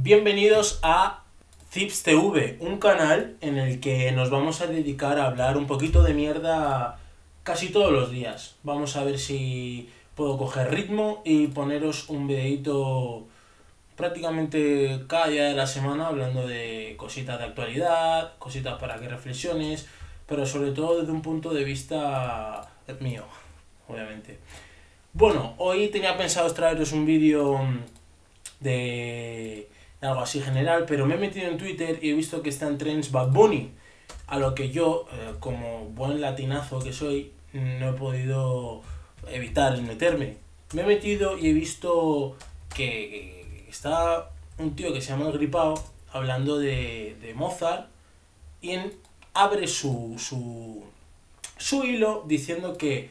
Bienvenidos a Zips TV, un canal en el que nos vamos a dedicar a hablar un poquito de mierda casi todos los días. Vamos a ver si puedo coger ritmo y poneros un videito prácticamente cada día de la semana hablando de cositas de actualidad, cositas para que reflexiones, pero sobre todo desde un punto de vista mío, obviamente. Bueno, hoy tenía pensado traeros un vídeo de algo así general, pero me he metido en Twitter y he visto que está en trends Bad Bunny, a lo que yo, eh, como buen latinazo que soy, no he podido evitar meterme. Me he metido y he visto que, está un tío que se llama El Gripao hablando de, de Mozart y abre su, su, su hilo diciendo que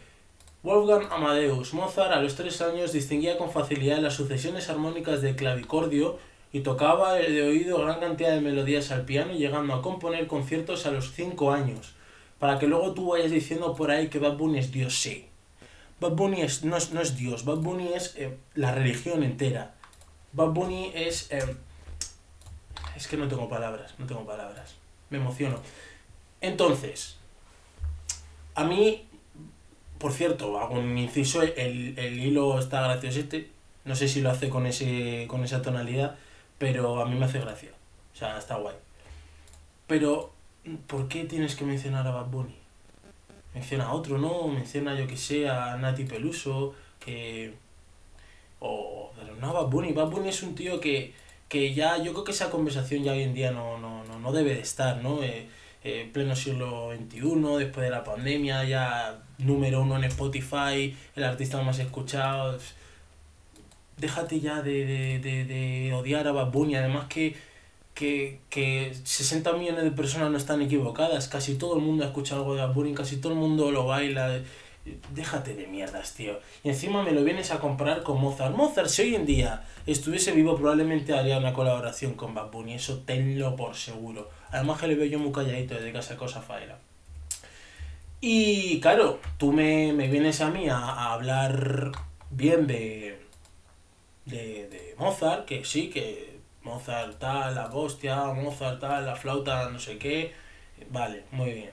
Wolfgang Amadeus Mozart a los tres años distinguía con facilidad las sucesiones armónicas de clavicordio y tocaba de oído gran cantidad de melodías al piano, llegando a componer conciertos a los 5 años. Para que luego tú vayas diciendo por ahí que Bad Bunny es Dios, sí. Bad Bunny es, no, es, no es Dios, Bad Bunny es eh, la religión entera. Bad Bunny es... Eh, es que no tengo palabras, no tengo palabras. Me emociono. Entonces, a mí, por cierto, hago un inciso, el, el hilo está graciosete. No sé si lo hace con, ese, con esa tonalidad pero a mí me hace gracia. O sea, está guay. Pero, ¿por qué tienes que mencionar a Bad Bunny? Menciona a otro, ¿no? Menciona, yo que sé, a Nati Peluso, que... O... Pero no, Bad Bunny. Bad Bunny es un tío que, que ya... Yo creo que esa conversación ya hoy en día no, no, no, no debe de estar, ¿no? Eh, eh, pleno siglo XXI, después de la pandemia, ya número uno en Spotify, el artista más escuchado déjate ya de, de, de, odiar a Bad Bunny, además que, que, que 60 millones de personas no están equivocadas, casi todo el mundo ha escuchado algo de Bad Bunny, casi todo el mundo lo baila, déjate de mierdas, tío. Y encima me lo vienes a comparar con Mozart. Mozart, si hoy en día estuviese vivo, probablemente haría una colaboración con Bad Bunny, eso tenlo por seguro. Además que le veo yo muy calladito desde que hace cosa faera. Y claro, tú me, me vienes a mí a hablar bien de, de, de Mozart, que sí, que Mozart tal, la hostia, Mozart tal, la flauta, no sé qué. Vale, muy bien.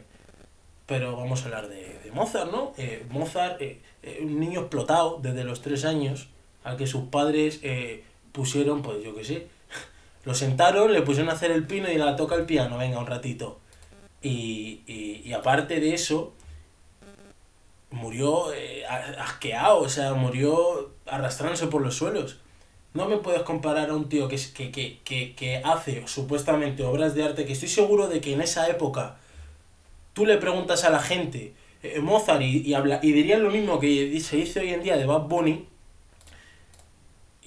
Pero vamos a hablar de, de Mozart, ¿no? Eh, Mozart, eh, eh, un niño explotado desde los tres años, al que sus padres pusieron, pues yo qué sé, lo sentaron, le pusieron a hacer el pino y la toca el piano, venga, un ratito. Y, y, y aparte de eso, murió asqueado, o sea, murió arrastrándose por los suelos. No me puedes comparar a un tío que, que, que, que, hace supuestamente obras de arte que estoy seguro de que en esa época tú le preguntas a la gente eh, Mozart y, y, habla, y dirían lo mismo que se dice hoy en día de Bad Bunny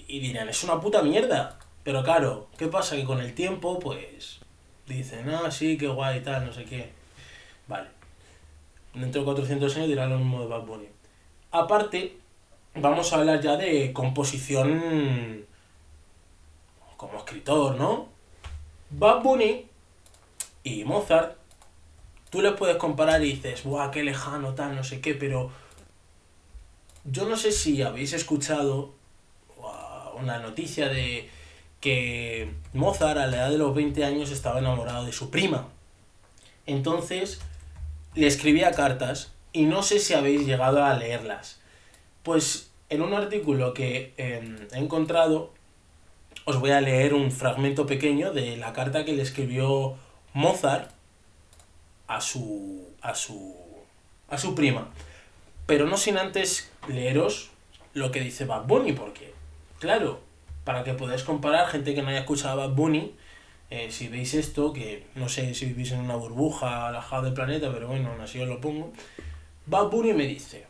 y dirían, es una puta mierda. Pero claro, ¿qué pasa? Que con el tiempo, pues, dicen, ah, sí, qué guay y tal, no sé qué. Vale. Dentro de 400 años dirán lo mismo de Bad Bunny. Aparte, vamos a hablar ya de composición como escritor, ¿no? Bad Bunny y Mozart, tú les puedes comparar y dices, ¡buah, qué lejano, tal, no sé qué! Pero yo no sé si habéis escuchado una noticia de que Mozart a la edad de los 20 años estaba enamorado de su prima. Entonces le escribía cartas y no sé si habéis llegado a leerlas. Pues en un artículo que eh, he encontrado os voy a leer un fragmento pequeño de la carta que le escribió Mozart a su a su a su prima. Pero no sin antes leeros lo que dice Bad Bunny porque Claro, para que podáis comparar, gente que no haya escuchado a Bad Bunny, eh, si veis esto, que no sé si vivís en una burbuja alejado del planeta, pero bueno, aún así os lo pongo. Bad Bunny me dice,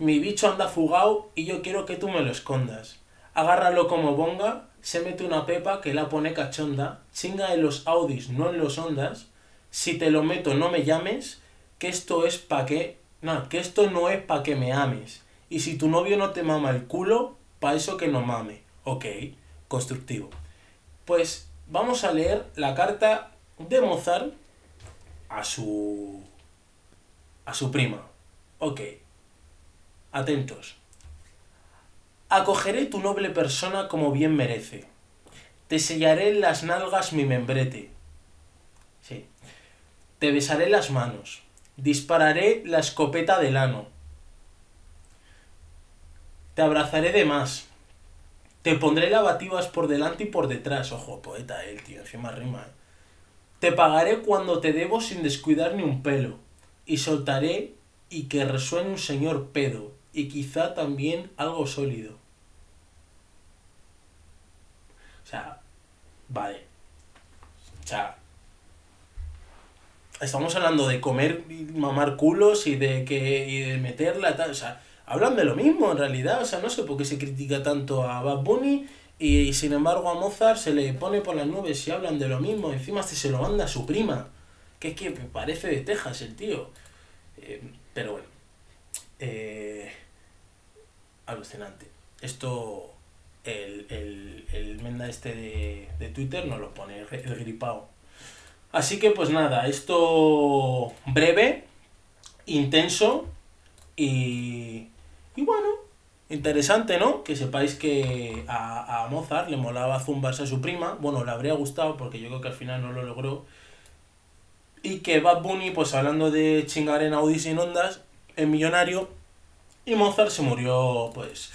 mi bicho anda fugado y yo quiero que tú me lo escondas. Agárralo como bonga, se mete una pepa que la pone cachonda, chinga en los Audis, no en los Ondas, si te lo meto no me llames, que esto es pa' que... No, que esto no es pa' que me ames. Y si tu novio no te mama el culo, para eso que no mame. Ok, constructivo. Pues vamos a leer la carta de Mozart a su a su prima. Ok. Atentos. Acogeré tu noble persona como bien merece. Te sellaré en las nalgas mi membrete. Sí. Te besaré las manos. Dispararé la escopeta del ano. Te abrazaré de más. Te pondré lavativas por delante y por detrás. Ojo, poeta, el tío, encima rima. ¿eh? Te pagaré cuando te debo sin descuidar ni un pelo. Y soltaré y que resuene un señor pedo. Y quizá también algo sólido. O sea, vale. O sea, estamos hablando de comer y mamar culos y de que y de meterla o sea, hablan de lo mismo en realidad, o sea, no sé por qué se critica tanto a Bad Bunny y, sin embargo a Mozart se le pone por las nubes y hablan de lo mismo, encima se lo manda a su prima, que es que parece de Texas el tío. Eh, pero bueno, eh, alucinante. Esto, el, el, el menda este de, Twitter nos lo pone, el gripado. Así que pues nada, esto breve, intenso y, y bueno, interesante, ¿no? Que sepáis que a, a Mozart le molaba zumbarse a su prima, bueno, le habría gustado porque yo creo que al final no lo logró. Y que Bad Bunny, pues hablando de chingar en Audi sin ondas, es millonario y Mozart se murió, pues,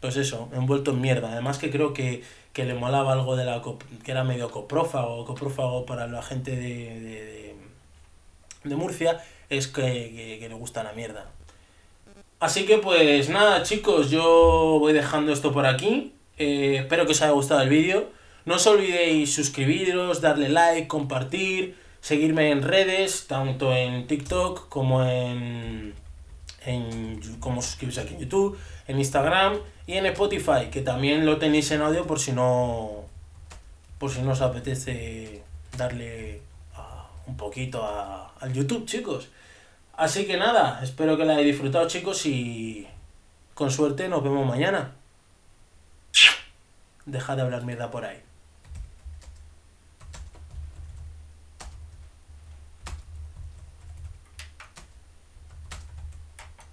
pues eso, envuelto en mierda. Además que creo que, que le molaba algo de la que era medio coprófago, coprófago para la gente de, de, de Murcia, es que, que, le gusta la mierda. Así que pues nada chicos, yo voy dejando esto por aquí. Eh, espero que os haya gustado el vídeo. No os olvidéis suscribiros, darle like, compartir, seguirme en redes, tanto en TikTok como en, en como suscribirse aquí en YouTube, en Instagram y en Spotify, que también lo tenéis en audio por si no por si no os apetece darle a, un poquito a, al YouTube, chicos. Así que nada, espero que la hayáis disfrutado chicos y con suerte nos vemos mañana. Deja de hablar mierda por ahí.